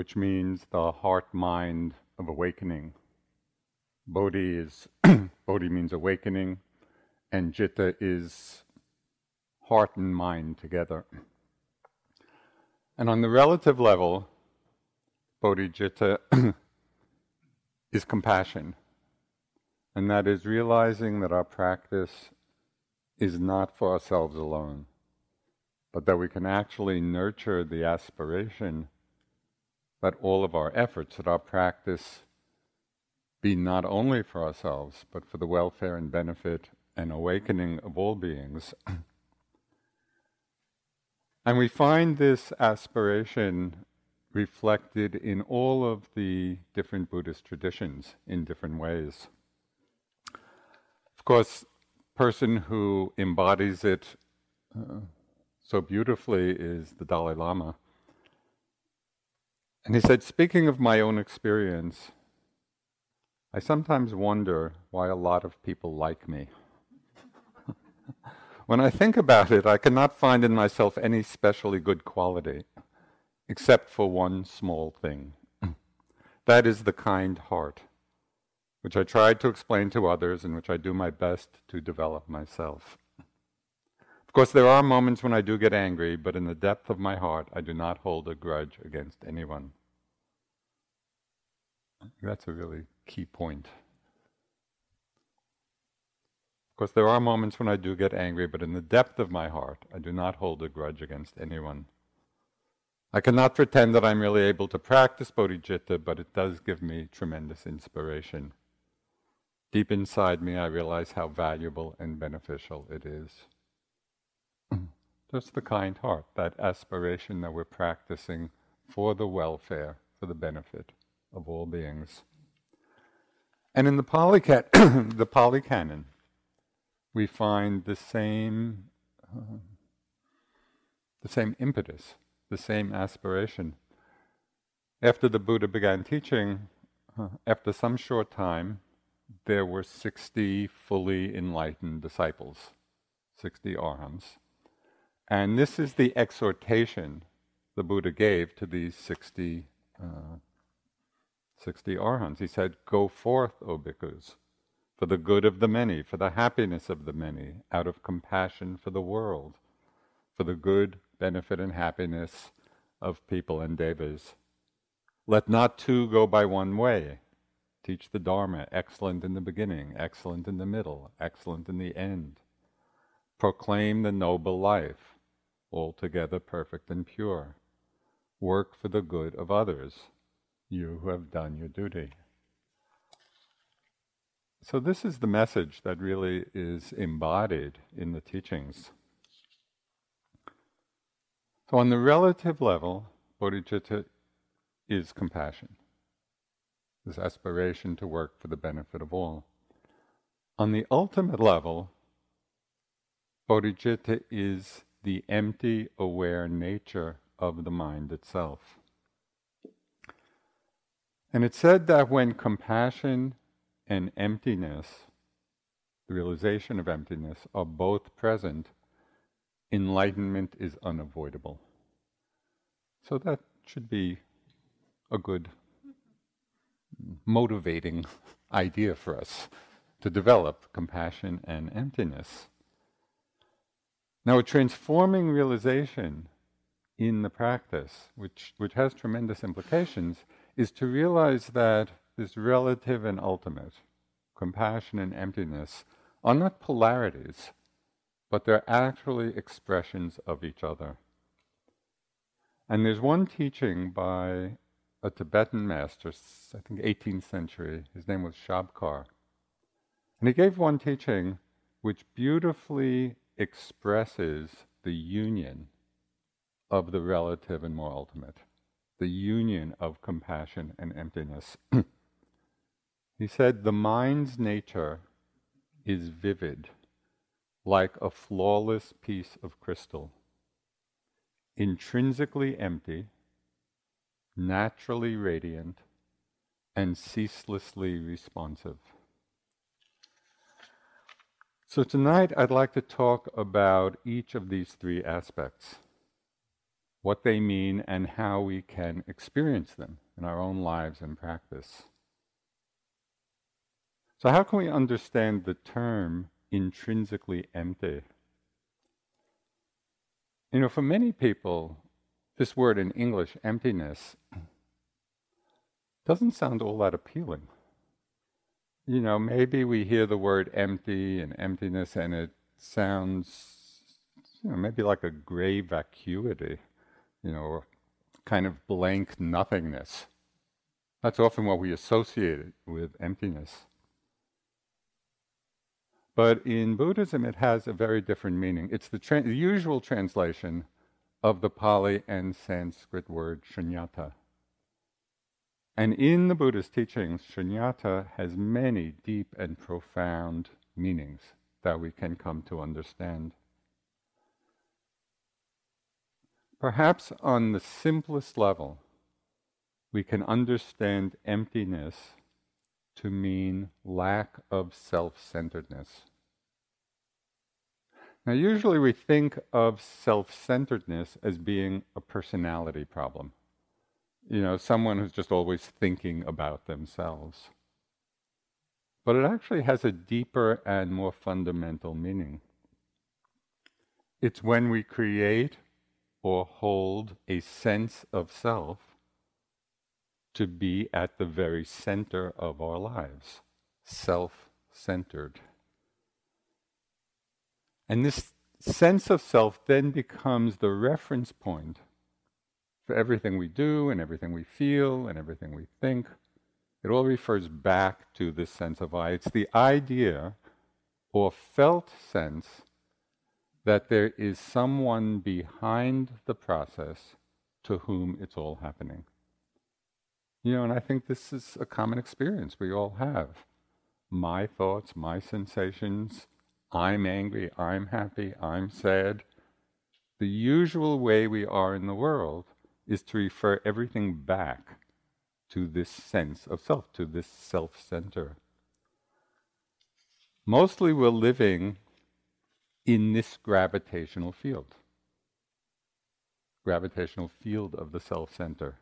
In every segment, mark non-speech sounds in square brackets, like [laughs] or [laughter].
which means the heart mind of awakening. Bodhi is [clears throat] Bodhi means awakening, and Citta is heart and mind together. And on the relative level, Bodhicitta [clears throat] is compassion. And that is realizing that our practice is not for ourselves alone, but that we can actually nurture the aspiration that all of our efforts, that our practice be not only for ourselves, but for the welfare and benefit and awakening of all beings. [clears throat] and we find this aspiration reflected in all of the different Buddhist traditions in different ways. Of course, the person who embodies it uh, so beautifully is the Dalai Lama. And he said, speaking of my own experience, I sometimes wonder why a lot of people like me. [laughs] when I think about it, I cannot find in myself any specially good quality, except for one small thing. [clears throat] that is the kind heart, which I tried to explain to others and which I do my best to develop myself. Of course, there are moments when I do get angry, but in the depth of my heart, I do not hold a grudge against anyone. That's a really key point. Of course, there are moments when I do get angry, but in the depth of my heart, I do not hold a grudge against anyone. I cannot pretend that I'm really able to practice bodhicitta, but it does give me tremendous inspiration. Deep inside me, I realize how valuable and beneficial it is. Just the kind heart, that aspiration that we're practicing for the welfare, for the benefit of all beings. And in the Pali, [clears throat] the Pali Canon, we find the same, uh, the same impetus, the same aspiration. After the Buddha began teaching, uh, after some short time, there were 60 fully enlightened disciples, 60 arhats. And this is the exhortation the Buddha gave to these 60 uh, 60 arhats. He said, Go forth, O bhikkhus, for the good of the many, for the happiness of the many, out of compassion for the world, for the good, benefit, and happiness of people and devas. Let not two go by one way. Teach the Dharma, excellent in the beginning, excellent in the middle, excellent in the end. Proclaim the noble life, altogether perfect and pure. Work for the good of others, you who have done your duty. So, this is the message that really is embodied in the teachings. So, on the relative level, bodhicitta is compassion, this aspiration to work for the benefit of all. On the ultimate level, bodhicitta is the empty, aware nature of the mind itself. And it said that when compassion and emptiness, the realization of emptiness, are both present, enlightenment is unavoidable. So that should be a good motivating [laughs] idea for us to develop compassion and emptiness. Now, a transforming realization in the practice, which, which has tremendous implications, is to realize that this relative and ultimate, compassion and emptiness, are not polarities, but they're actually expressions of each other. And there's one teaching by a Tibetan master, I think 18th century, his name was Shabkar. And he gave one teaching which beautifully expresses the union of the relative and more ultimate, the union of compassion and emptiness. [clears throat] he said, The mind's nature is vivid, like a flawless piece of crystal, intrinsically empty, naturally radiant, and ceaselessly responsive. So, tonight I'd like to talk about each of these three aspects what they mean and how we can experience them in our own lives and practice. So, how can we understand the term intrinsically empty? You know, for many people, this word in English, emptiness, doesn't sound all that appealing you know, maybe we hear the word empty and emptiness and it sounds, you know, maybe like a gray vacuity, you know, kind of blank nothingness. That's often what we associate it with emptiness. But in Buddhism, it has a very different meaning. It's the, tra- the usual translation of the Pali and Sanskrit word shunyata. And in the Buddhist teachings, shunyata has many deep and profound meanings that we can come to understand. Perhaps on the simplest level, we can understand emptiness to mean lack of self centeredness. Now, usually we think of self centeredness as being a personality problem you know, someone who's just always thinking about themselves. But it actually has a deeper and more fundamental meaning. It's when we create or hold a sense of self to be at the very center of our lives, self centered. And this sense of self then becomes the reference point everything we do and everything we feel and everything we think. It all refers back to this sense of I. It's the idea or felt sense that there is someone behind the process to whom it's all happening. You know, and I think this is a common experience we all have. My thoughts, my sensations, I'm angry, I'm happy, I'm sad. The usual way we are in the world is to refer everything back to this sense of self, to this self center. Mostly we're living in this gravitational field. Gravitational field of the self center.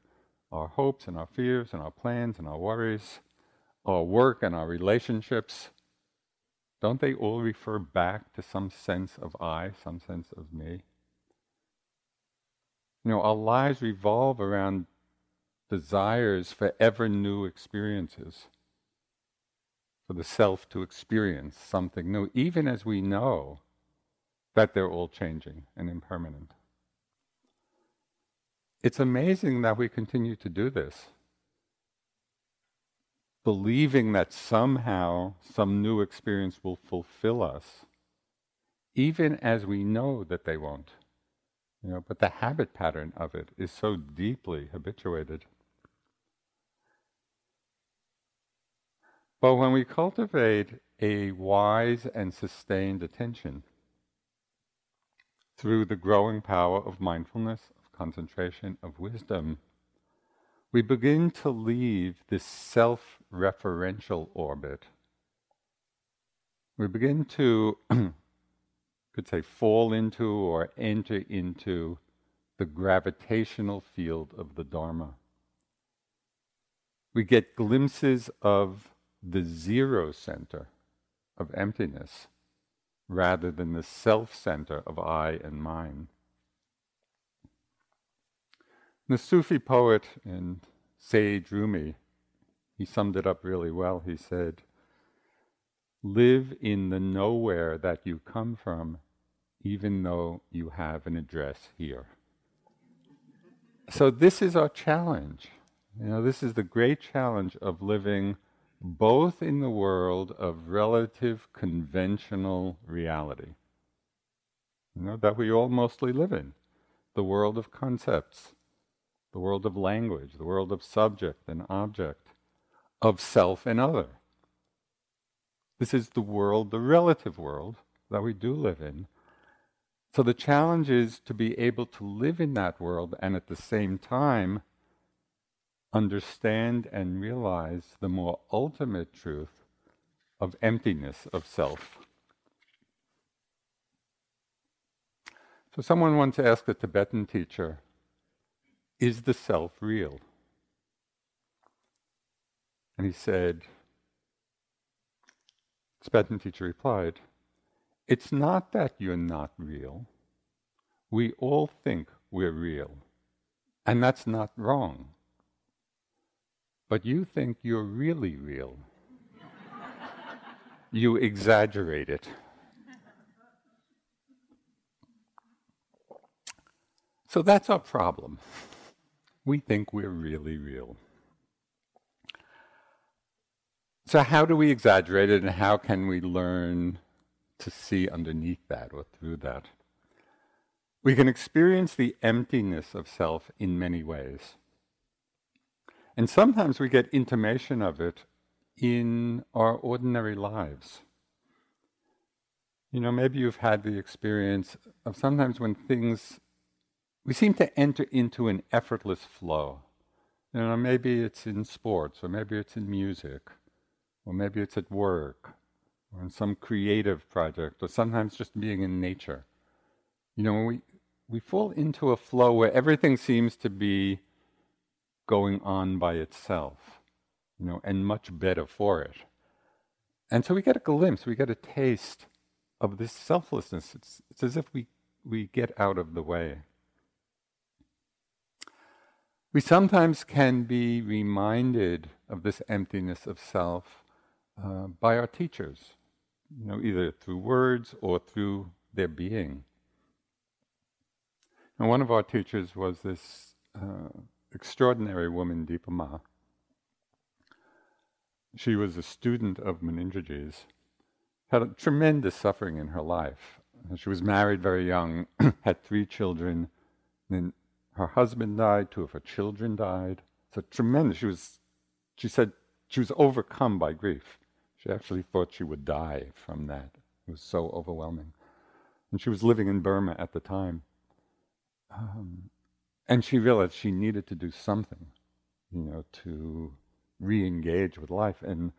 Our hopes and our fears and our plans and our worries, our work and our relationships, don't they all refer back to some sense of I, some sense of me? You know, our lives revolve around desires for ever new experiences, for the self to experience something new, even as we know that they're all changing and impermanent. It's amazing that we continue to do this, believing that somehow some new experience will fulfill us, even as we know that they won't. You know, but the habit pattern of it is so deeply habituated. But when we cultivate a wise and sustained attention through the growing power of mindfulness, of concentration, of wisdom, we begin to leave this self referential orbit. We begin to, [clears throat] could say, fall into or enter into the gravitational field of the Dharma. We get glimpses of the zero center of emptiness rather than the self center of I and mine. The Sufi poet and sage Rumi, he summed it up really well. He said, Live in the nowhere that you come from, even though you have an address here. So, this is our challenge. You know, this is the great challenge of living both in the world of relative conventional reality, you know, that we all mostly live in, the world of concepts, the world of language, the world of subject and object, of self and other. This is the world, the relative world that we do live in. So the challenge is to be able to live in that world and at the same time understand and realize the more ultimate truth of emptiness of self. So someone once asked a Tibetan teacher, is the self real? And he said, Tibetan teacher replied, It's not that you're not real. We all think we're real. And that's not wrong. But you think you're really real. [laughs] you exaggerate it. So that's our problem we think we're really real. So, how do we exaggerate it, and how can we learn to see underneath that or through that? We can experience the emptiness of self in many ways. And sometimes we get intimation of it in our ordinary lives. You know, maybe you've had the experience of sometimes when things we seem to enter into an effortless flow. You know, maybe it's in sports, or maybe it's in music, or maybe it's at work, or in some creative project, or sometimes just being in nature. You know, we, we fall into a flow where everything seems to be going on by itself, you know, and much better for it. And so we get a glimpse, we get a taste of this selflessness. It's, it's as if we, we get out of the way. We sometimes can be reminded of this emptiness of self uh, by our teachers, you know, either through words or through their being. And one of our teachers was this uh, extraordinary woman, Dipa Ma. She was a student of Munindraji's, had tremendous suffering in her life. She was married very young, [clears throat] had three children, then her husband died, two of her children died. So tremendous. She was, she said, she was overcome by grief. She actually thought she would die from that. It was so overwhelming. And she was living in Burma at the time. Um, and she realized she needed to do something, you know, to re engage with life. And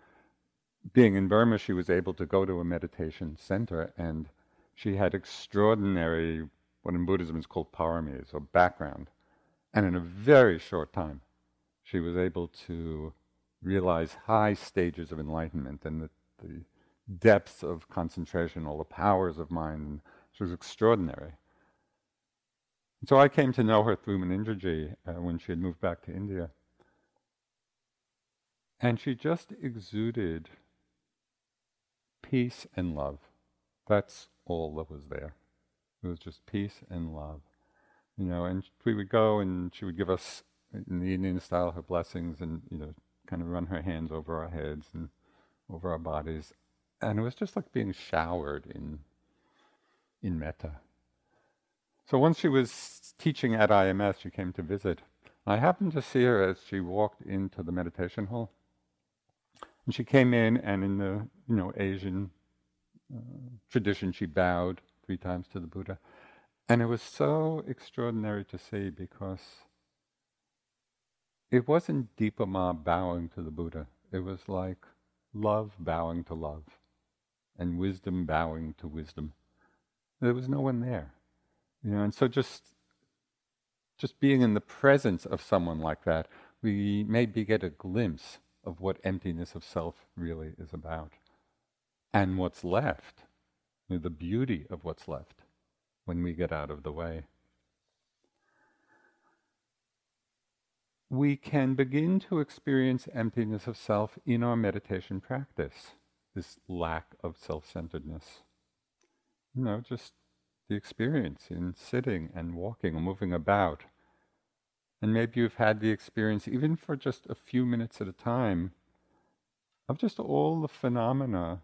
being in Burma, she was able to go to a meditation center, and she had extraordinary what in Buddhism is called paramis, or background. And in a very short time, she was able to realize high stages of enlightenment and the, the depths of concentration, all the powers of mind. She was extraordinary. And so I came to know her through Munindraji uh, when she had moved back to India. And she just exuded peace and love. That's all that was there. It was just peace and love. You know, and we would go and she would give us, in the Indian style, her blessings and, you know, kind of run her hands over our heads and over our bodies. And it was just like being showered in, in metta. So once she was teaching at IMS, she came to visit. I happened to see her as she walked into the meditation hall. And she came in, and in the you know Asian uh, tradition, she bowed three times to the Buddha. And it was so extraordinary to see because it wasn't Dipa Ma bowing to the Buddha. It was like love bowing to love and wisdom bowing to wisdom. There was no one there. You know, and so just just being in the presence of someone like that, we maybe get a glimpse of what emptiness of self really is about. And what's left, you know, the beauty of what's left when we get out of the way. We can begin to experience emptiness of self in our meditation practice, this lack of self centeredness. You know, just the experience in sitting and walking or moving about. And maybe you've had the experience, even for just a few minutes at a time, of just all the phenomena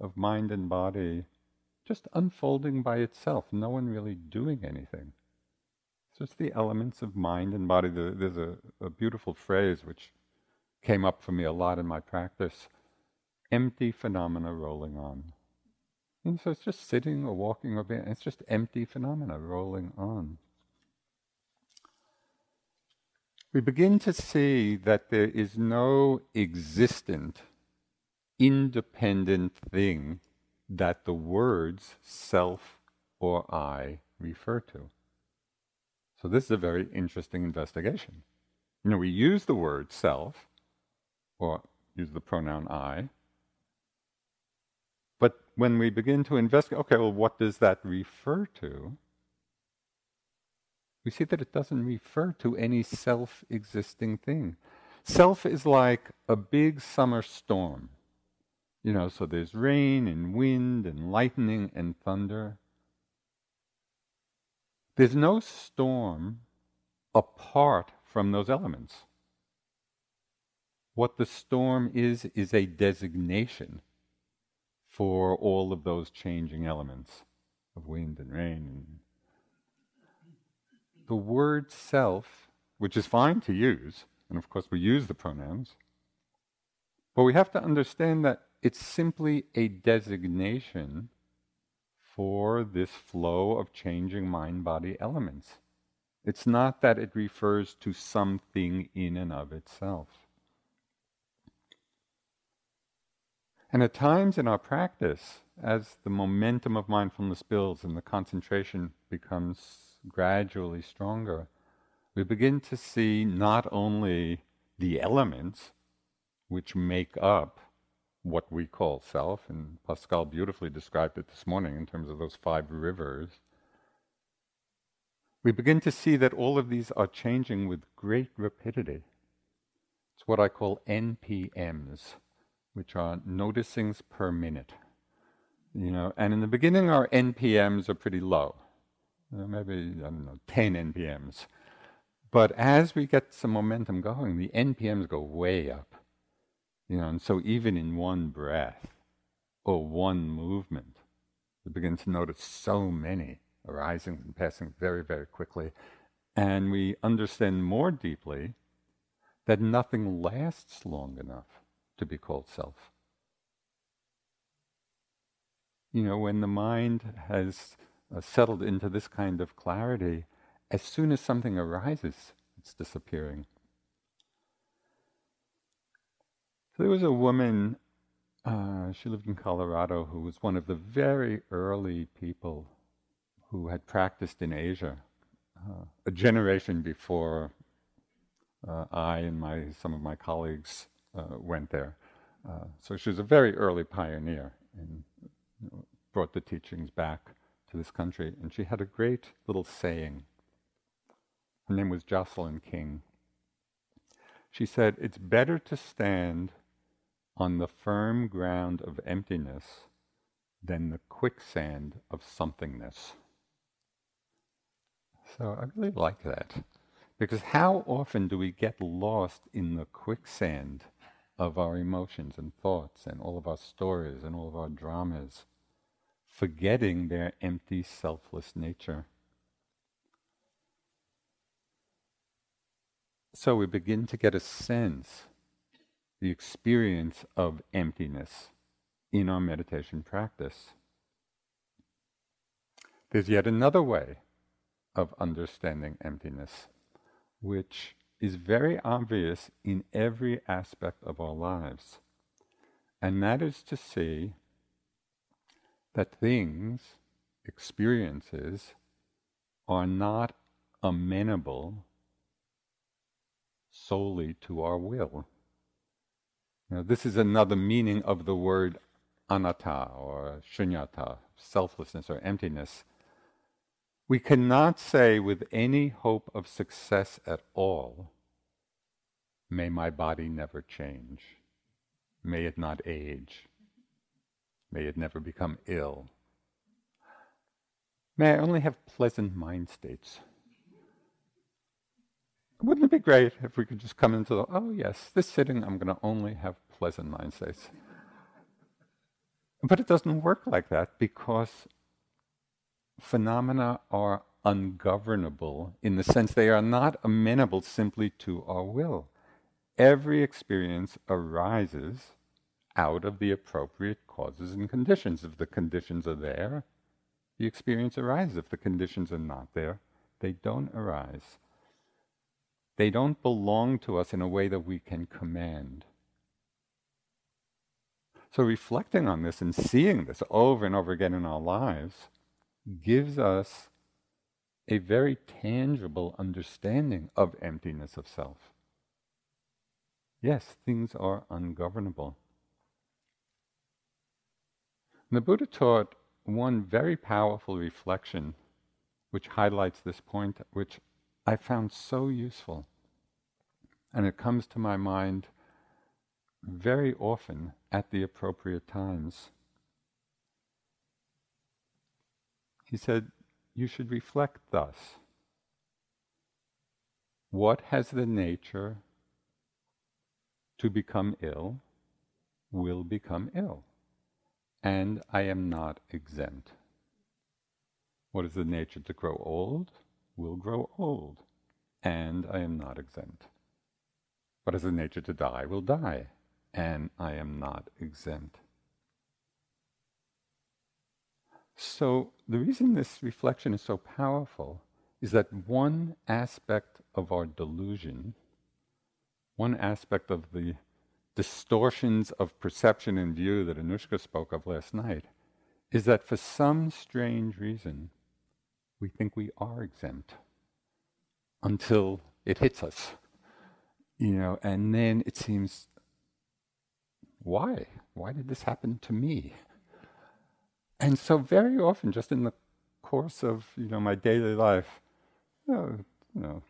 of mind and body just unfolding by itself, no one really doing anything. It's just the elements of mind and body. There's a, a beautiful phrase which came up for me a lot in my practice empty phenomena rolling on. And so it's just sitting or walking or being, it's just empty phenomena rolling on. We begin to see that there is no existent, independent thing that the words self or I refer to. So this is a very interesting investigation. You know, we use the word self, or use the pronoun I, but when we begin to investigate, okay, well, what does that refer to? We see that it doesn't refer to any self existing thing. Self is like a big summer storm. You know, so there's rain and wind and lightning and thunder. There's no storm apart from those elements. What the storm is, is a designation for all of those changing elements of wind and rain. The word self, which is fine to use, and of course we use the pronouns, but we have to understand that it's simply a designation for this flow of changing mind body elements. It's not that it refers to something in and of itself. And at times in our practice, as the momentum of mindfulness builds and the concentration becomes gradually stronger, we begin to see not only the elements which make up what we call self, and Pascal beautifully described it this morning in terms of those five rivers, we begin to see that all of these are changing with great rapidity. It's what I call NPMs, which are noticings per minute. You know, and in the beginning, our NPMs are pretty low, maybe I don't know, 10 NPMs. But as we get some momentum going, the NPMs go way up. You know, and so even in one breath or one movement, we begin to notice so many arising and passing very, very quickly. And we understand more deeply that nothing lasts long enough to be called self. You know, when the mind has uh, settled into this kind of clarity, as soon as something arises, it's disappearing. So there was a woman, uh, she lived in Colorado, who was one of the very early people who had practiced in Asia, uh, a generation before uh, I and my some of my colleagues uh, went there. Uh, so she was a very early pioneer and you know, brought the teachings back to this country. And she had a great little saying. Her name was Jocelyn King. She said, It's better to stand on the firm ground of emptiness than the quicksand of somethingness. So I really like that. Because how often do we get lost in the quicksand of our emotions and thoughts and all of our stories and all of our dramas, forgetting their empty, selfless nature? So we begin to get a sense the experience of emptiness in our meditation practice. There's yet another way of understanding emptiness, which is very obvious in every aspect of our lives. And that is to see that things, experiences, are not amenable solely to our will. Now, this is another meaning of the word anatta or shunyata, selflessness or emptiness. We cannot say with any hope of success at all, may my body never change, may it not age, may it never become ill, may I only have pleasant mind states. Wouldn't it be great if we could just come into the, oh yes, this sitting I'm going to only have pleasant mind states. But it doesn't work like that because phenomena are ungovernable in the sense they are not amenable simply to our will. Every experience arises out of the appropriate causes and conditions. If the conditions are there, the experience arises. If the conditions are not there, they don't arise. They don't belong to us in a way that we can command. So, reflecting on this and seeing this over and over again in our lives gives us a very tangible understanding of emptiness of self. Yes, things are ungovernable. And the Buddha taught one very powerful reflection which highlights this point, which I found so useful. And it comes to my mind very often at the appropriate times. He said, You should reflect thus. What has the nature to become ill will become ill, and I am not exempt. What is the nature to grow old will grow old, and I am not exempt. What is the nature to die will die, and I am not exempt. So, the reason this reflection is so powerful is that one aspect of our delusion, one aspect of the distortions of perception and view that Anushka spoke of last night, is that for some strange reason, we think we are exempt until it hits us. You know, and then it seems why? Why did this happen to me? And so very often, just in the course of you know my daily life, you know, you know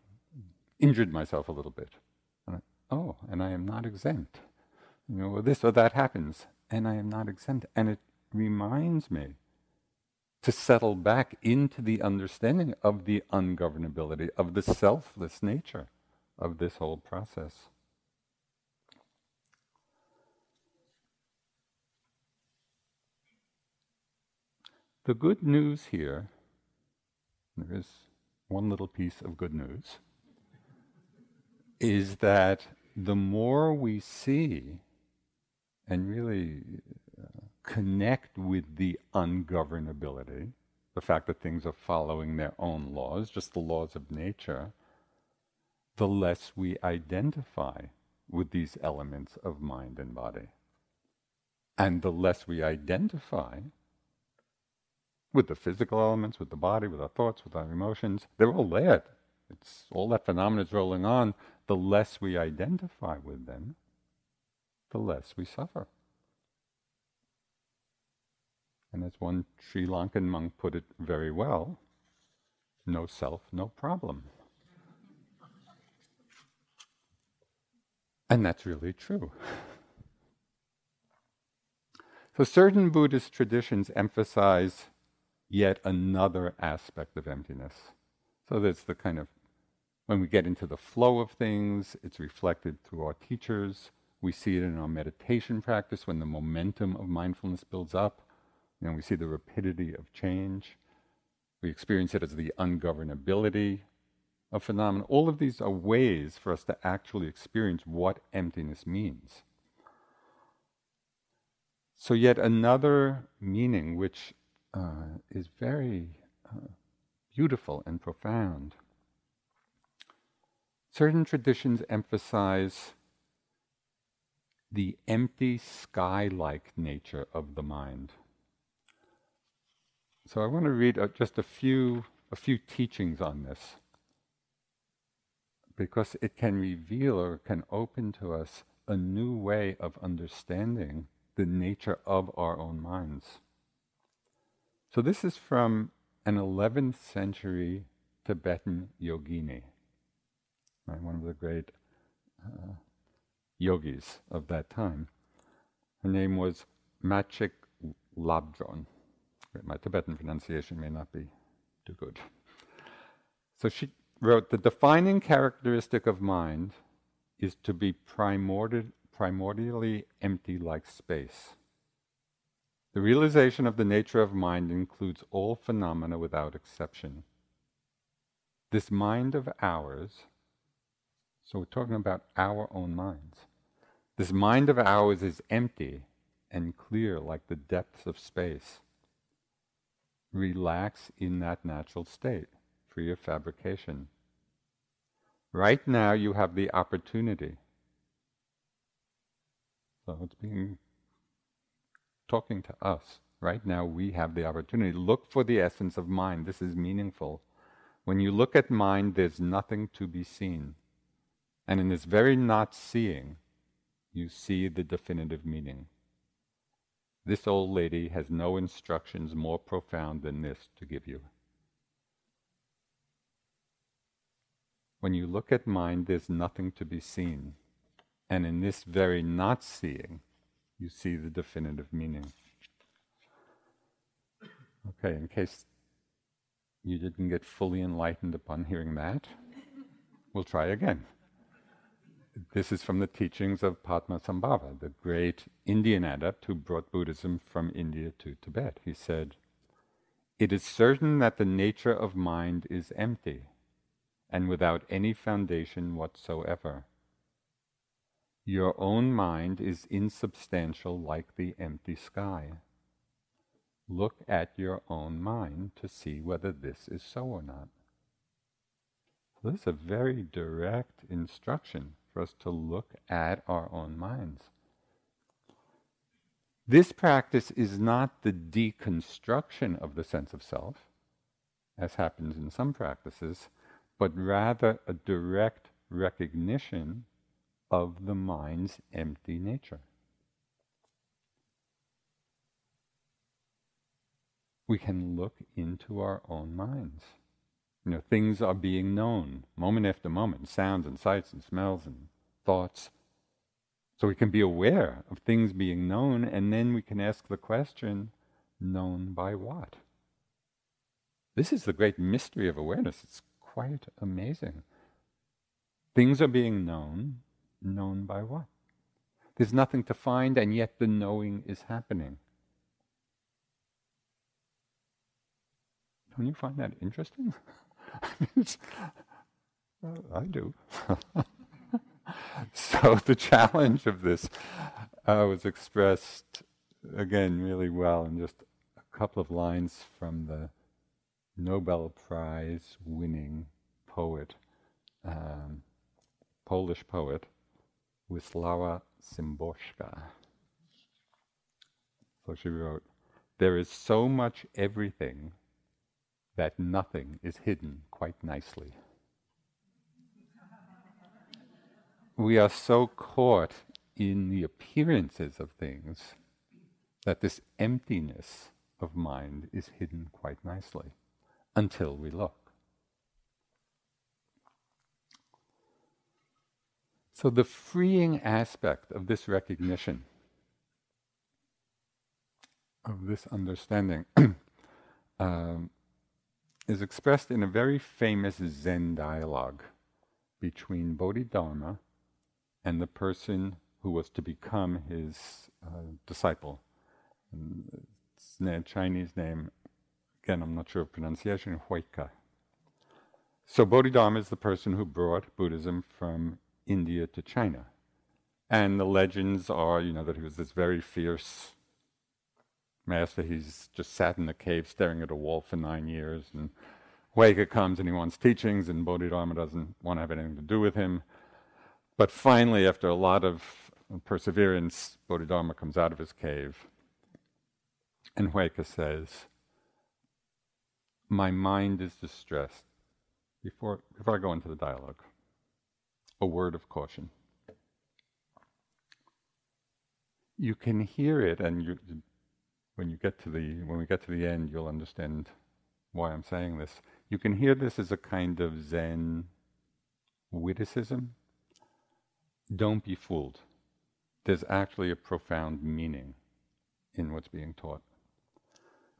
injured myself a little bit. And I, oh, and I am not exempt. You know, well, this or that happens, and I am not exempt. And it reminds me to settle back into the understanding of the ungovernability, of the selfless nature of this whole process. The good news here, there is one little piece of good news, is that the more we see and really connect with the ungovernability, the fact that things are following their own laws, just the laws of nature, the less we identify with these elements of mind and body. And the less we identify with the physical elements, with the body, with our thoughts, with our emotions. They're all there. It's all that phenomena is rolling on. The less we identify with them, the less we suffer. And as one Sri Lankan monk put it very well, no self, no problem. And that's really true. [laughs] So, certain Buddhist traditions emphasize yet another aspect of emptiness. So there's the kind of, when we get into the flow of things, it's reflected through our teachers. We see it in our meditation practice when the momentum of mindfulness builds up. You know, we see the rapidity of change. We experience it as the ungovernability of phenomena. All of these are ways for us to actually experience what emptiness means. So, yet another meaning which uh, is very uh, beautiful and profound. Certain traditions emphasize the empty sky like nature of the mind. So I want to read uh, just a few, a few teachings on this because it can reveal or can open to us a new way of understanding the nature of our own minds. So, this is from an 11th century Tibetan yogini, right, one of the great uh, yogis of that time. Her name was Machik Labdron. My Tibetan pronunciation may not be too good. So she wrote The defining characteristic of mind is to be primordial, primordially empty like space. The realization of the nature of mind includes all phenomena without exception. This mind of ours, so we're talking about our own minds, this mind of ours is empty and clear like the depths of space. Relax in that natural state, free of fabrication. Right now, you have the opportunity. So it's being talking to us. Right now, we have the opportunity. Look for the essence of mind. This is meaningful. When you look at mind, there's nothing to be seen. And in this very not seeing, you see the definitive meaning. This old lady has no instructions more profound than this to give you. When you look at mind, there's nothing to be seen. And in this very not seeing, you see the definitive meaning. Okay, in case you didn't get fully enlightened upon hearing that, we'll try again. This is from the teachings of Padmasambhava, the great Indian adept who brought Buddhism from India to Tibet. He said, It is certain that the nature of mind is empty and without any foundation whatsoever. Your own mind is insubstantial like the empty sky. Look at your own mind to see whether this is so or not. So this is a very direct instruction for us to look at our own minds. This practice is not the deconstruction of the sense of self, as happens in some practices, but rather a direct recognition of the mind's empty nature. We can look into our own minds. You know, things are being known moment after moment, sounds and sights and smells and thoughts. So we can be aware of things being known, and then we can ask the question known by what? This is the great mystery of awareness. It's quite amazing. Things are being known, known by what? There's nothing to find, and yet the knowing is happening. Don't you find that interesting? [laughs] [laughs] I do. [laughs] so the challenge of this uh, was expressed again really well in just a couple of lines from the Nobel Prize winning poet, um, Polish poet, Wisława Szymborska. So she wrote, There is so much everything that nothing is hidden quite nicely. we are so caught in the appearances of things that this emptiness of mind is hidden quite nicely until we look. So, the freeing aspect of this recognition, of this understanding, [clears throat] um, is expressed in a very famous Zen dialogue between Bodhidharma and the person who was to become his uh, disciple. It's a Chinese name again, I'm not sure of pronunciation, Huike. So Bodhidharma is the person who brought Buddhism from India to China. And the legends are, you know, that he was this very fierce master. He's just sat in the cave staring at a wall for nine years and Huike comes and he wants teachings, and Bodhidharma doesn't want to have anything to do with him. But finally, after a lot of perseverance, Bodhidharma comes out of his cave. And Huike says, My mind is distressed. Before, before I go into the dialogue, a word of caution. You can hear it, and you, when you get to the when we get to the end, you'll understand why I'm saying this. You can hear this as a kind of Zen witticism. Don't be fooled. There's actually a profound meaning in what's being taught.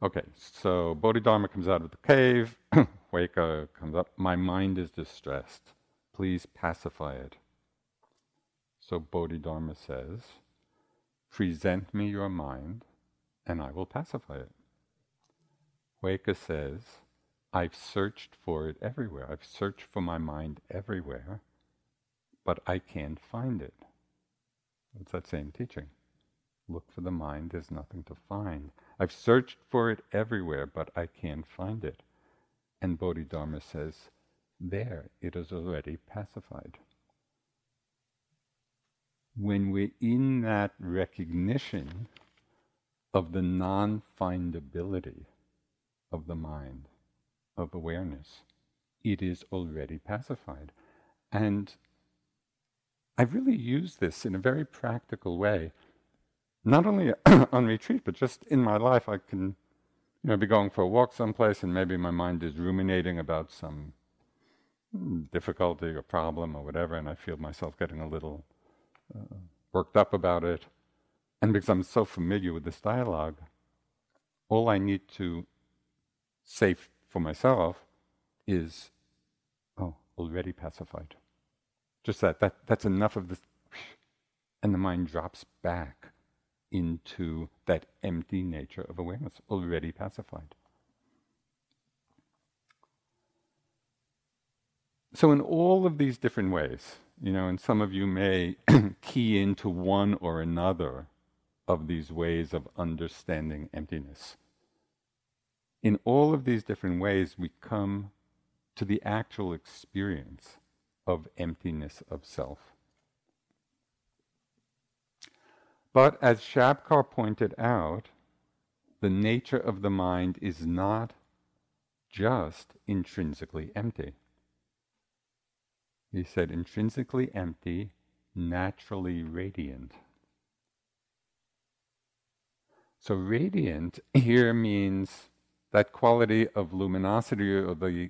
Okay, so Bodhidharma comes out of the cave. [clears throat] Huike comes up. My mind is distressed. Please pacify it. So Bodhidharma says, Present me your mind, and I will pacify it. Huike says, I've searched for it everywhere. I've searched for my mind everywhere, but I can't find it. It's that same teaching. Look for the mind, there's nothing to find. I've searched for it everywhere, but I can't find it. And Bodhidharma says, There, it is already pacified. When we're in that recognition of the non findability of the mind, of awareness, it is already pacified. And I've really used this in a very practical way, not only [coughs] on retreat, but just in my life. I can, you know, be going for a walk someplace, and maybe my mind is ruminating about some difficulty or problem or whatever, and I feel myself getting a little uh, worked up about it. And because I'm so familiar with this dialogue, all I need to say f- for myself is, oh, already pacified. Just that, that that's enough of this. And the mind drops back into that empty nature of awareness, already pacified. So, in all of these different ways, you know, and some of you may [clears throat] key into one or another of these ways of understanding emptiness. In all of these different ways, we come to the actual experience of emptiness of self. But as Shabkar pointed out, the nature of the mind is not just intrinsically empty. He said, intrinsically empty, naturally radiant. So, radiant here means that quality of luminosity or the,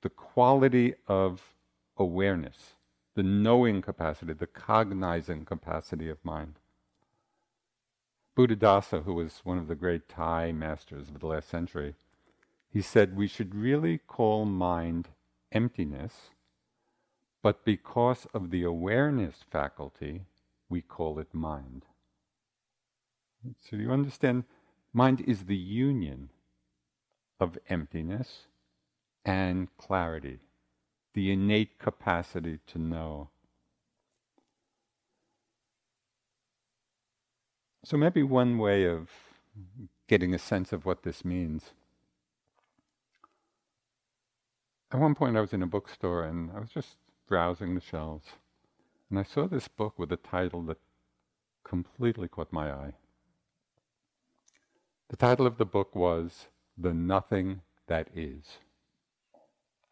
the quality of awareness, the knowing capacity, the cognizing capacity of mind. Buddhadasa, who was one of the great Thai masters of the last century, he said we should really call mind emptiness, but because of the awareness faculty, we call it mind. So you understand, mind is the union of emptiness and clarity the innate capacity to know. So, maybe one way of getting a sense of what this means. At one point, I was in a bookstore and I was just browsing the shelves, and I saw this book with a title that completely caught my eye. The title of the book was The Nothing That Is.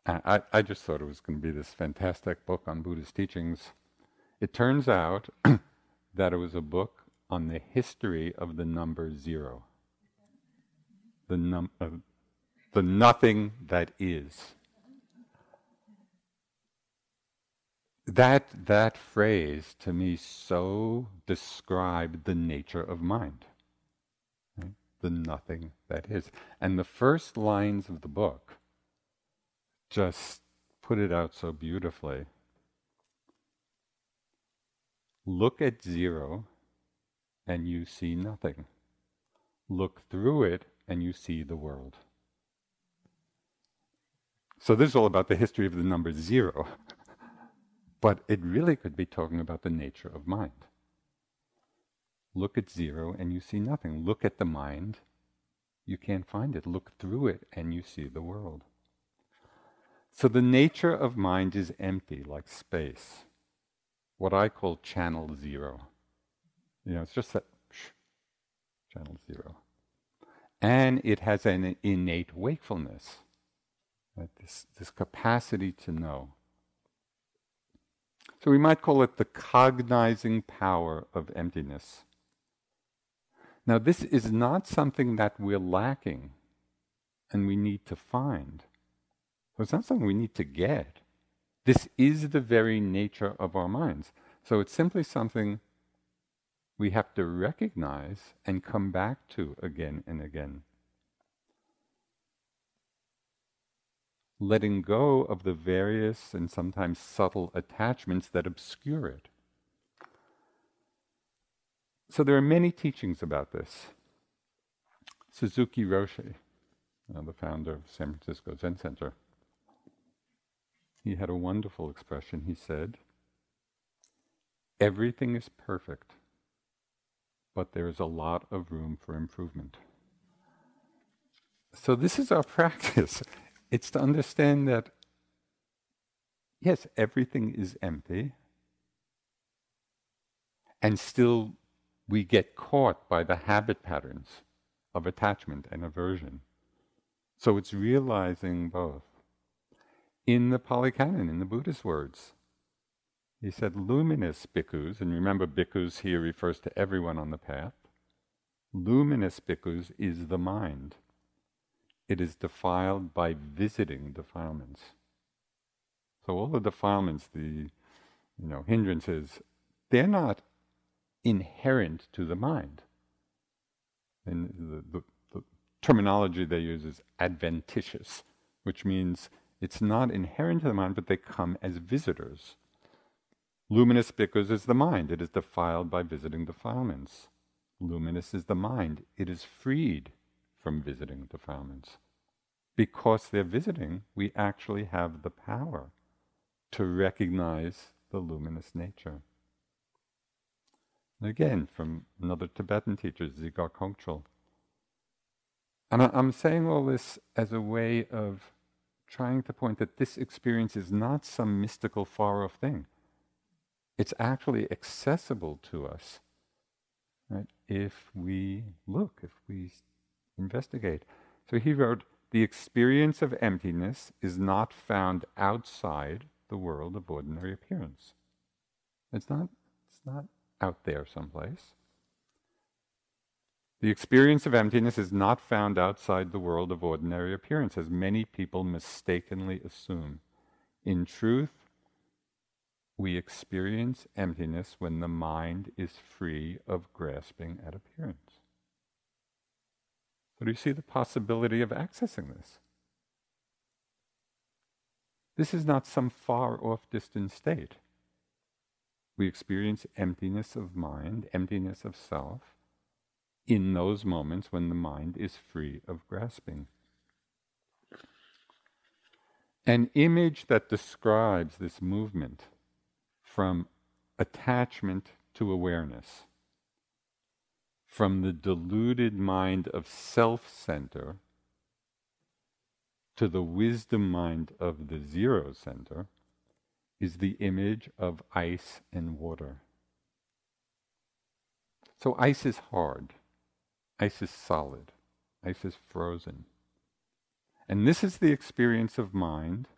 I, I just thought it was going to be this fantastic book on Buddhist teachings. It turns out [clears throat] that it was a book on the history of the number zero, the, num- uh, the nothing that is. That, that phrase to me so described the nature of mind. The nothing that is. And the first lines of the book just put it out so beautifully. Look at zero and you see nothing. Look through it and you see the world. So this is all about the history of the number zero. [laughs] but it really could be talking about the nature of mind. Look at zero and you see nothing. Look at the mind, you can't find it. Look through it and you see the world. So the nature of mind is empty, like space. What I call channel zero. You know, it's just that channel zero. And it has an innate wakefulness, right? this, this capacity to know. So we might call it the cognizing power of emptiness. Now, this is not something that we're lacking and we need to find. It's not something we need to get. This is the very nature of our minds. So it's simply something we have to recognize and come back to again and again. Letting go of the various and sometimes subtle attachments that obscure it. So there are many teachings about this. Suzuki Roshi, uh, the founder of San Francisco Zen Center, he had a wonderful expression. He said, Everything is perfect but there's a lot of room for improvement. So, this is our [laughs] practice. It's to understand that, yes, everything is empty, and still we get caught by the habit patterns of attachment and aversion. So, it's realizing both. In the Pali Canon, in the Buddhist words, he said, luminous bhikkhus, and remember, bhikkhus here refers to everyone on the path. Luminous bhikkhus is the mind. It is defiled by visiting defilements. So all the defilements, the you know hindrances, they're not inherent to the mind. And the, the, the terminology they use is adventitious, which means it's not inherent to the mind, but they come as visitors. Luminous bhikkhus is the mind. It is defiled by visiting defilements. Luminous is the mind. It is freed from visiting defilements. Because they're visiting, we actually have the power to recognize the luminous nature. Again, from another Tibetan teacher, Dzigar Kongtrul. And I'm saying all this as a way of trying to point that this experience is not some mystical, far off thing it's actually accessible to us right, if we look, if we investigate. So he wrote, the experience of emptiness is not found outside the world of ordinary appearance. It's not, it's not out there someplace. The experience of emptiness is not found outside the world of ordinary appearance, as many people mistakenly assume. In truth, we experience emptiness when the mind is free of grasping at appearance. So, do you see the possibility of accessing this? This is not some far off distant state. We experience emptiness of mind, emptiness of self, in those moments when the mind is free of grasping. An image that describes this movement from attachment to awareness, from the deluded mind of self center to the wisdom mind of the zero center, is the image of ice and water. So ice is hard, ice is solid, ice is frozen. And this is the experience of mind,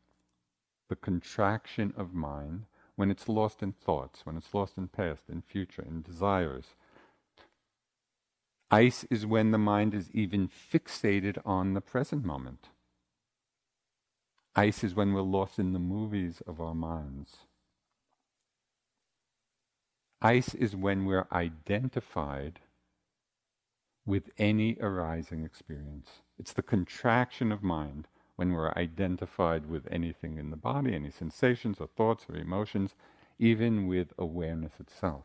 the contraction of mind, when it's lost in thoughts, when it's lost in past, in future, in desires. Ice is when the mind is even fixated on the present moment. Ice is when we're lost in the movies of our minds. Ice is when we're identified with any arising experience. It's the contraction of mind when we're identified with anything in the body, any sensations or thoughts or emotions, even with awareness itself.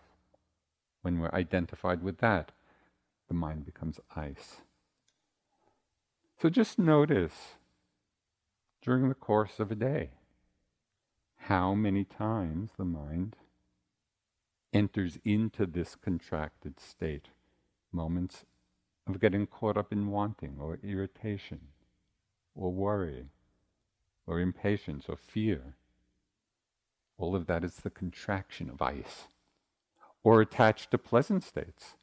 When we're identified with that, the mind becomes ice. So just notice during the course of a day how many times the mind enters into this contracted state. Moments of getting caught up in wanting or irritation or worry or impatience or fear. All of that is the contraction of ice. Or attached to pleasant states.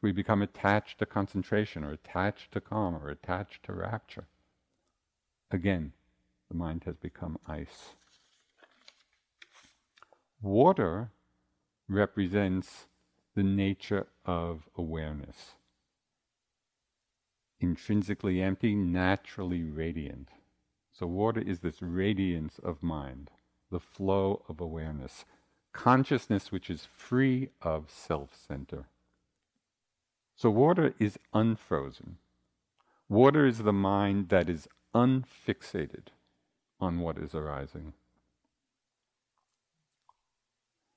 We become attached to concentration, or attached to calm, or attached to rapture. Again, the mind has become ice. Water represents the nature of awareness. Intrinsically empty, naturally radiant. So, water is this radiance of mind, the flow of awareness, consciousness which is free of self center. So, water is unfrozen. Water is the mind that is unfixated on what is arising.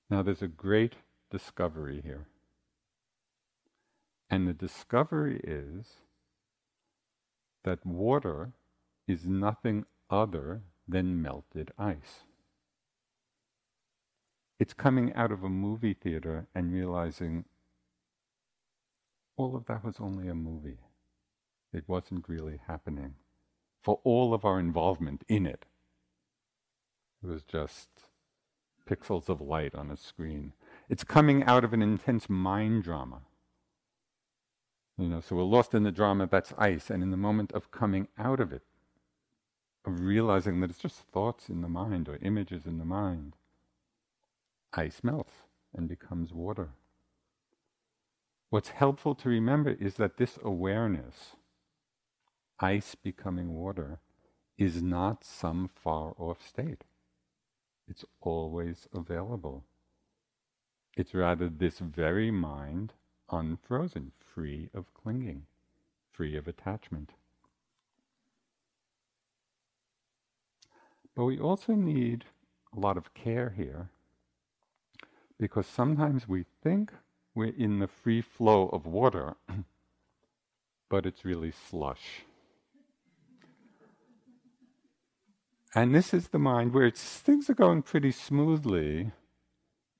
Now, there's a great discovery here. And the discovery is that water is nothing other than melted ice. It's coming out of a movie theater and realizing all of that was only a movie. It wasn't really happening. For all of our involvement in it, it was just pixels of light on a screen. It's coming out of an intense mind drama. You know, so we're lost in the drama that's ice, and in the moment of coming out of it, of realizing that it's just thoughts in the mind or images in the mind, ice melts and becomes water. What's helpful to remember is that this awareness, ice becoming water, is not some far off state. It's always available. It's rather this very mind, unfrozen, free of clinging, free of attachment. But we also need a lot of care here because sometimes we think we're in the free flow of water, [clears throat] but it's really slush. And this is the mind where things are going pretty smoothly,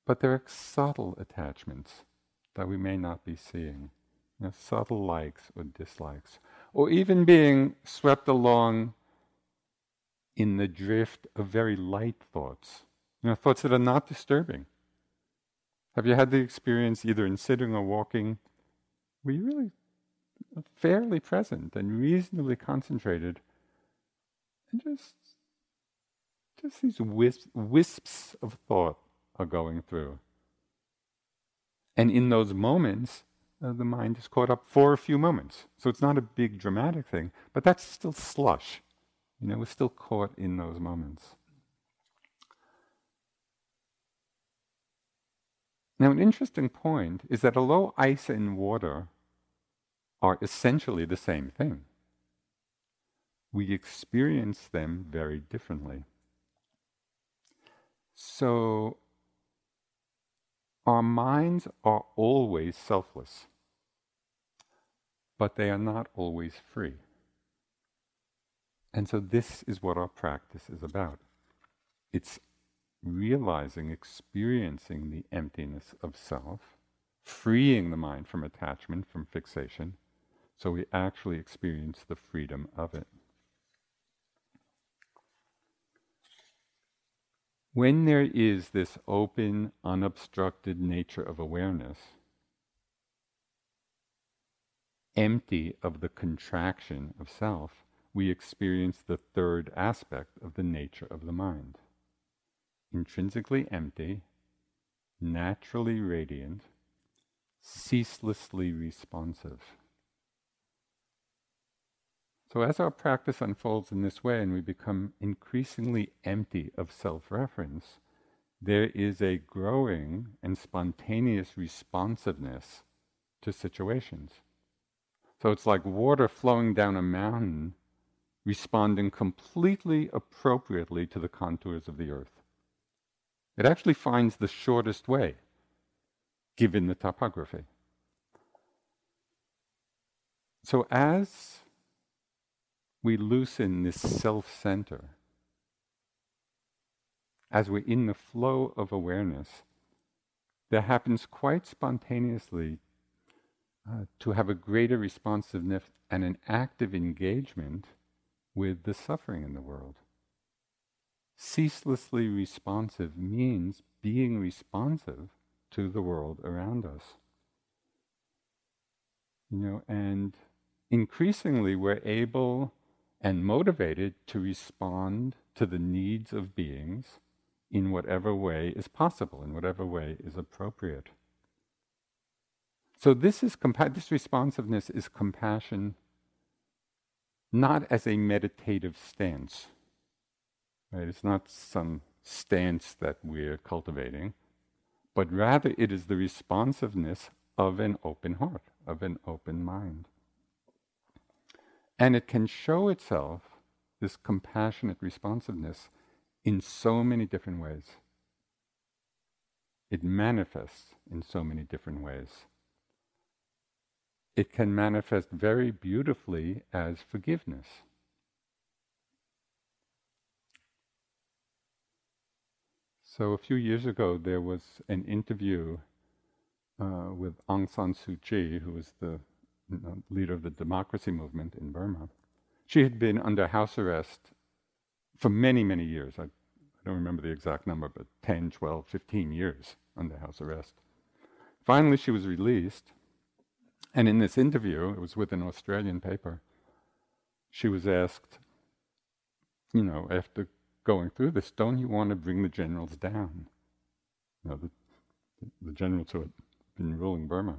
but there are subtle attachments that we may not be seeing. You know, subtle likes or dislikes. Or even being swept along in the drift of very light thoughts. You know, thoughts that are not disturbing. Have you had the experience either in sitting or walking where you really fairly present and reasonably concentrated and just just these wisps, wisps of thought are going through. And in those moments, uh, the mind is caught up for a few moments. So it's not a big dramatic thing, but that's still slush. You know, we're still caught in those moments. Now, an interesting point is that although ice and water are essentially the same thing, we experience them very differently. So, our minds are always selfless, but they are not always free. And so, this is what our practice is about. It's realizing, experiencing the emptiness of self, freeing the mind from attachment, from fixation, so we actually experience the freedom of it. When there is this open, unobstructed nature of awareness, empty of the contraction of self, we experience the third aspect of the nature of the mind. Intrinsically empty, naturally radiant, ceaselessly responsive. So, as our practice unfolds in this way and we become increasingly empty of self reference, there is a growing and spontaneous responsiveness to situations. So, it's like water flowing down a mountain, responding completely appropriately to the contours of the earth. It actually finds the shortest way, given the topography. So, as we loosen this self center, as we're in the flow of awareness, there happens quite spontaneously uh, to have a greater responsiveness and an active engagement with the suffering in the world. ceaselessly responsive means being responsive to the world around us. You know, and increasingly we're able and motivated to respond to the needs of beings in whatever way is possible, in whatever way is appropriate. So this is compa- this responsiveness is compassion not as a meditative stance. Right? It's not some stance that we're cultivating, but rather it is the responsiveness of an open heart, of an open mind. And it can show itself, this compassionate responsiveness, in so many different ways. It manifests in so many different ways. It can manifest very beautifully as forgiveness. So, a few years ago, there was an interview uh, with Aung San Suu Kyi, who was the leader of the democracy movement in Burma. She had been under house arrest for many, many years. I, I don't remember the exact number, but 10, 12, 15 years under house arrest. Finally, she was released. And in this interview, it was with an Australian paper, she was asked, you know, after going through this, don't you want to bring the generals down? You know, the, the generals who had been ruling Burma.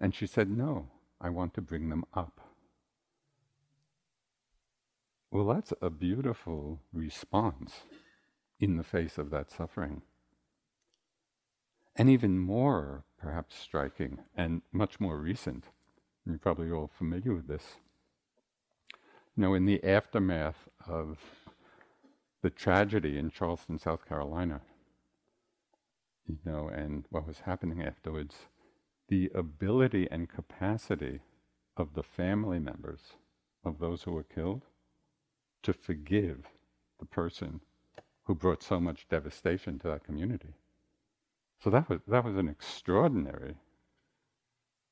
And she said, no, I want to bring them up. Well, that's a beautiful response in the face of that suffering. And even more, perhaps, striking and much more recent, you're probably all familiar with this. You know, in the aftermath of the tragedy in Charleston, South Carolina, you know, and what was happening afterwards, the ability and capacity of the family members of those who were killed to forgive the person who brought so much devastation to that community. So that was, that was an extraordinary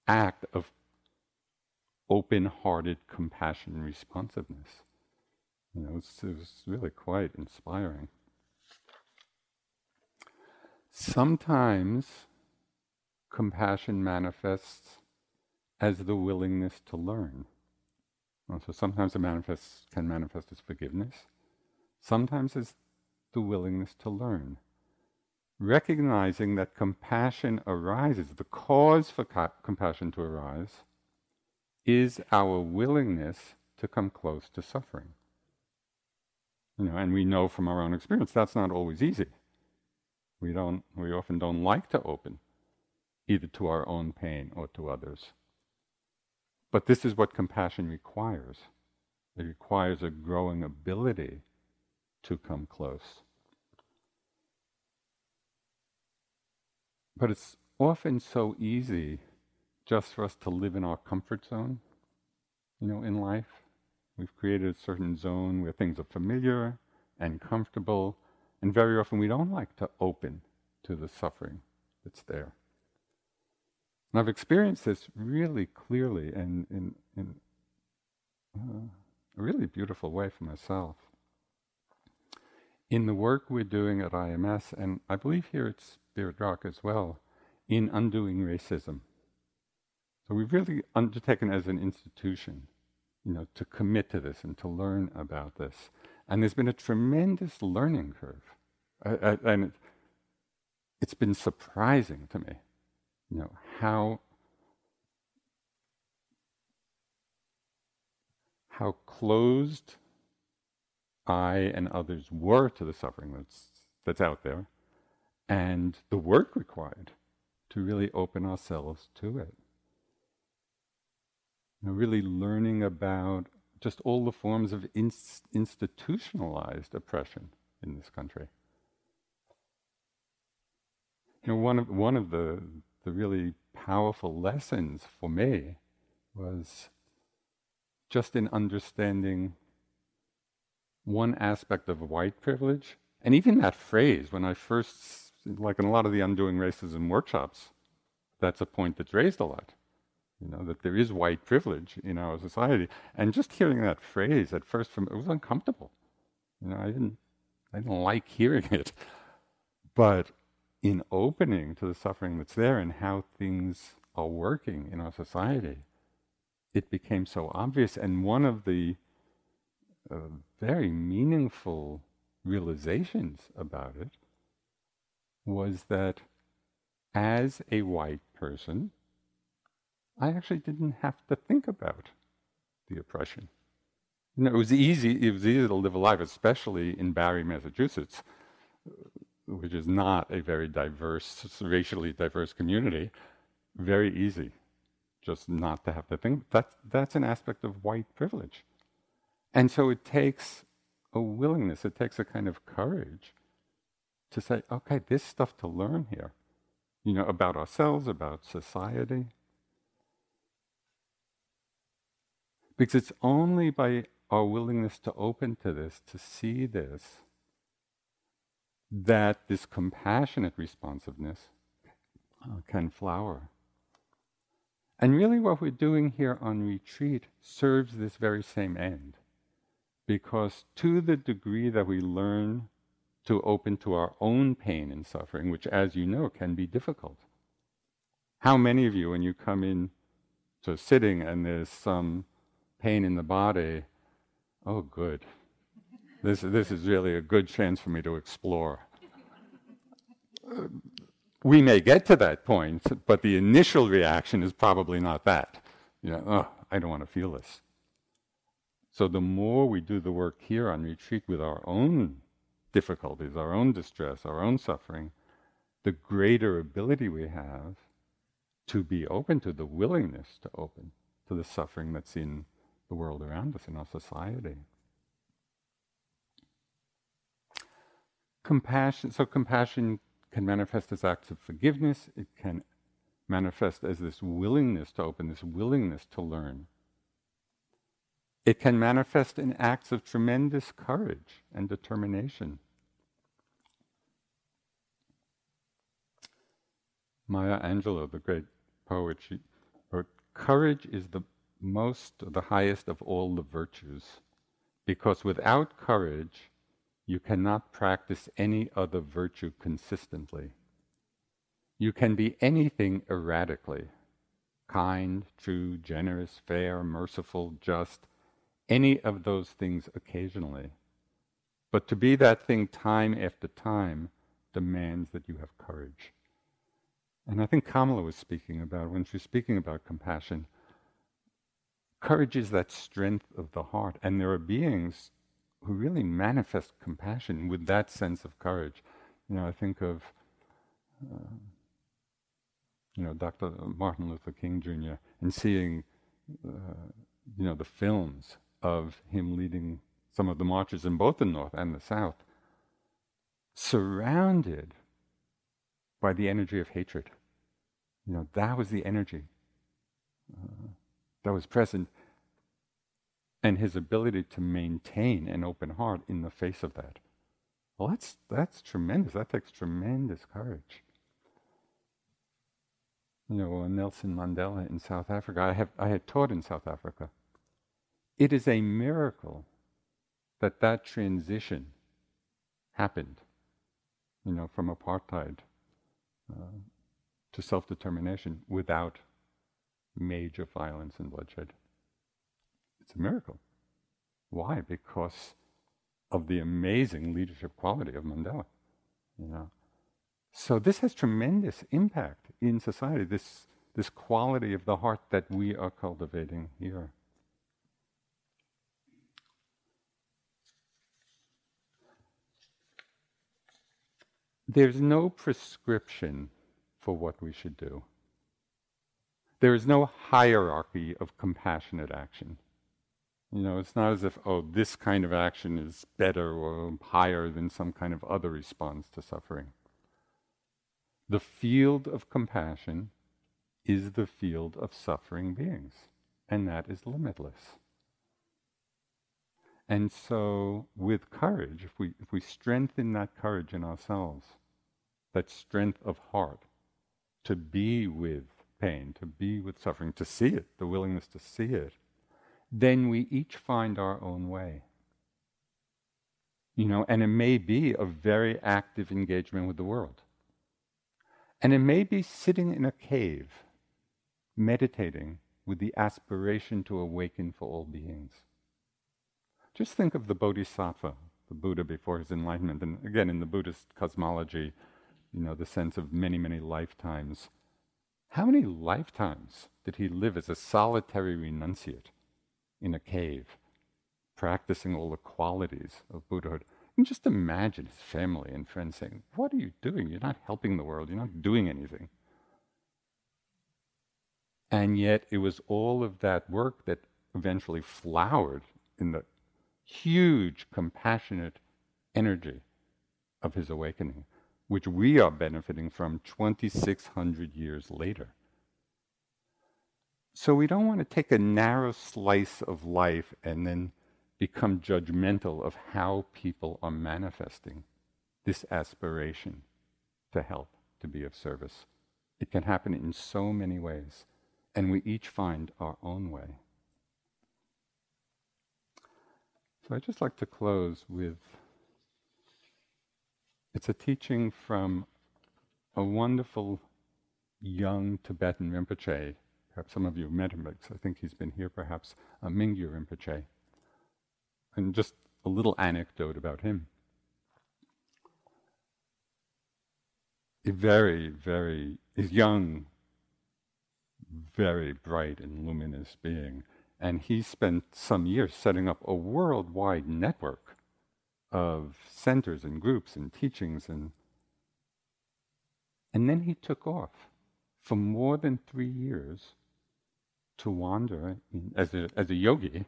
act of open hearted compassion responsiveness. You know, it was, it was really quite inspiring. Sometimes compassion manifests as the willingness to learn. So sometimes it manifests, can manifest as forgiveness, sometimes as the willingness to learn. Recognizing that compassion arises, the cause for compassion to arise is our willingness to come close to suffering. You know, and we know from our own experience that's not always easy. We don't we often don't like to open either to our own pain or to others. But this is what compassion requires. It requires a growing ability to come close. But it's often so easy just for us to live in our comfort zone, you know, in life. We've created a certain zone where things are familiar and comfortable, and very often we don't like to open to the suffering that's there. And I've experienced this really clearly and in, in uh, a really beautiful way for myself. In the work we're doing at IMS, and I believe here at Spirit Rock as well, in undoing racism. So we've really undertaken as an institution, you know, to commit to this and to learn about this. And there's been a tremendous learning curve. I, I, and it, it's been surprising to me you know, how how closed I and others were to the suffering that's that's out there, and the work required to really open ourselves to it. You know, really learning about just all the forms of institutionalized oppression in this country. You know, one of one of the the really powerful lessons for me was just in understanding one aspect of white privilege. And even that phrase, when I first, like in a lot of the undoing racism workshops, that's a point that's raised a lot. You know, that there is white privilege in our society. And just hearing that phrase at first from it was uncomfortable. You know, I didn't I don't like hearing it. But in opening to the suffering that's there and how things are working in our society, it became so obvious. And one of the uh, very meaningful realizations about it was that as a white person, I actually didn't have to think about the oppression. You know, it was easy. It was easy to live a life, especially in Barre, Massachusetts, which is not a very diverse, racially diverse community. Very easy, just not to have to think. That's that's an aspect of white privilege, and so it takes a willingness. It takes a kind of courage to say, okay, this stuff to learn here, you know, about ourselves, about society. Because it's only by our willingness to open to this, to see this, that this compassionate responsiveness uh, can flower. And really, what we're doing here on retreat serves this very same end. Because to the degree that we learn to open to our own pain and suffering, which, as you know, can be difficult. How many of you, when you come in to sitting and there's some pain in the body, oh, good. This, this is really a good chance for me to explore. Uh, we may get to that point, but the initial reaction is probably not that. You know, oh, I don't want to feel this. So the more we do the work here on retreat with our own difficulties, our own distress, our own suffering, the greater ability we have to be open to the willingness to open to the suffering that's in the world around us, in our society. Compassion, so compassion can manifest as acts of forgiveness, it can manifest as this willingness to open, this willingness to learn. It can manifest in acts of tremendous courage and determination. Maya Angelou, the great poet, she wrote, Courage is the most, the highest of all the virtues, because without courage, you cannot practice any other virtue consistently. You can be anything erratically kind, true, generous, fair, merciful, just, any of those things occasionally. But to be that thing time after time demands that you have courage. And I think Kamala was speaking about, when she's speaking about compassion, courage is that strength of the heart. And there are beings who really manifest compassion with that sense of courage. You know, I think of, uh, you know, Dr. Martin Luther King Jr. and seeing, uh, you know, the films of him leading some of the marches in both the North and the South, surrounded by the energy of hatred. You know, that was the energy uh, that was present, and his ability to maintain an open heart in the face of that. Well, that's that's tremendous. That takes tremendous courage. You know, Nelson Mandela in South Africa. I have I had taught in South Africa. It is a miracle that that transition happened. You know, from apartheid. Uh, to self determination without major violence and bloodshed. It's a miracle. Why? Because of the amazing leadership quality of Mandela. You know. So this has tremendous impact in society, this, this quality of the heart that we are cultivating here. There's no prescription for what we should do. There is no hierarchy of compassionate action. You know, it's not as if, oh, this kind of action is better or higher than some kind of other response to suffering. The field of compassion is the field of suffering beings, and that is limitless. And so, with courage, if we, if we strengthen that courage in ourselves, that strength of heart, to be with pain, to be with suffering, to see it, the willingness to see it, then we each find our own way. You know, and it may be a very active engagement with the world. And it may be sitting in a cave, meditating with the aspiration to awaken for all beings. Just think of the Bodhisattva, the Buddha before his enlightenment, and again in the Buddhist cosmology, you know, the sense of many, many lifetimes. How many lifetimes did he live as a solitary renunciate in a cave, practicing all the qualities of Buddhahood? And just imagine his family and friends saying, What are you doing? You're not helping the world, you're not doing anything. And yet, it was all of that work that eventually flowered in the huge, compassionate energy of his awakening, which we are benefiting from 2,600 years later. So, we don't want to take a narrow slice of life and then become judgmental of how people are manifesting this aspiration to help, to be of service. It can happen in so many ways, and we each find our own way. So I'd just like to close with it's a teaching from a wonderful young Tibetan Rinpoche. Perhaps some of you have met him, because I think he's been here perhaps, a Mingyur Rinpoche. And just a little anecdote about him. A very, very, he's young, very bright and luminous being. And he spent some years setting up a worldwide network of centers and groups and teachings and and then he took off for more than three years to wander in, as, a, as a yogi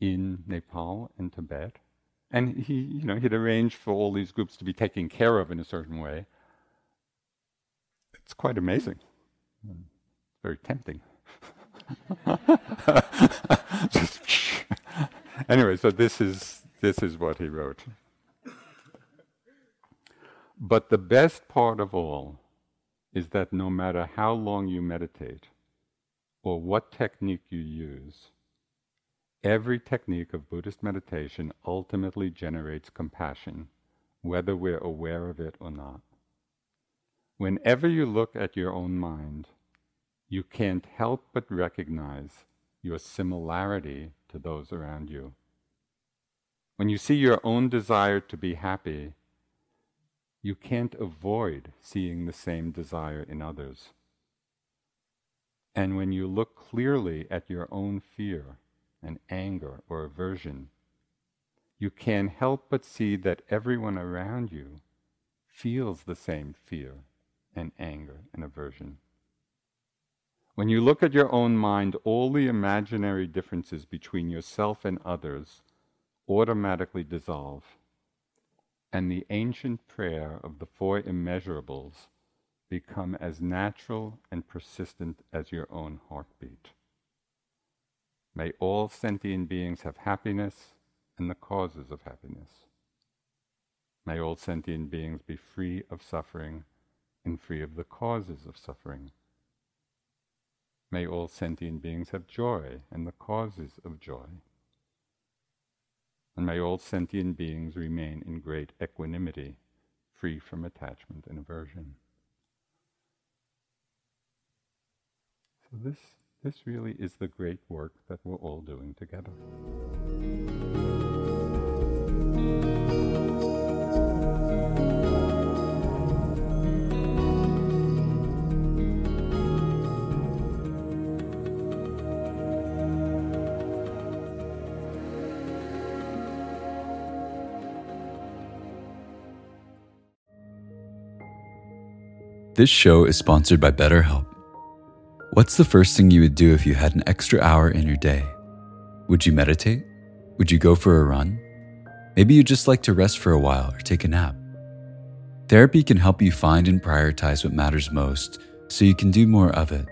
in Nepal and Tibet. And he, you know, he'd arranged for all these groups to be taken care of in a certain way. It's quite amazing. Very tempting. [laughs] anyway, so this is this is what he wrote. But the best part of all is that no matter how long you meditate or what technique you use, Every technique of Buddhist meditation ultimately generates compassion, whether we're aware of it or not. Whenever you look at your own mind, you can't help but recognize your similarity to those around you. When you see your own desire to be happy, you can't avoid seeing the same desire in others. And when you look clearly at your own fear, and anger or aversion, you can't help but see that everyone around you feels the same fear and anger and aversion. When you look at your own mind, all the imaginary differences between yourself and others automatically dissolve, and the ancient prayer of the four immeasurables become as natural and persistent as your own heartbeat. May all sentient beings have happiness and the causes of happiness. May all sentient beings be free of suffering and free of the causes of suffering. May all sentient beings have joy and the causes of joy. And may all sentient beings remain in great equanimity, free from attachment and aversion. This this really is the great work that we're all doing together. This show is sponsored by BetterHelp. What's the first thing you would do if you had an extra hour in your day? Would you meditate? Would you go for a run? Maybe you just like to rest for a while or take a nap. Therapy can help you find and prioritize what matters most so you can do more of it.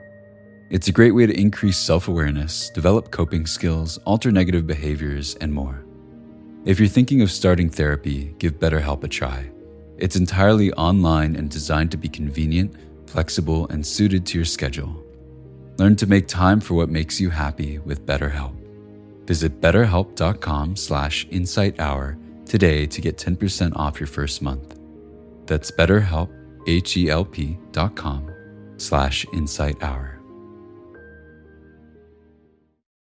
It's a great way to increase self awareness, develop coping skills, alter negative behaviors, and more. If you're thinking of starting therapy, give BetterHelp a try. It's entirely online and designed to be convenient, flexible, and suited to your schedule. Learn to make time for what makes you happy with BetterHelp. Visit betterhelp.com slash insighthour today to get 10% off your first month. That's betterhelp, H-E-L-P dot com slash insight hour.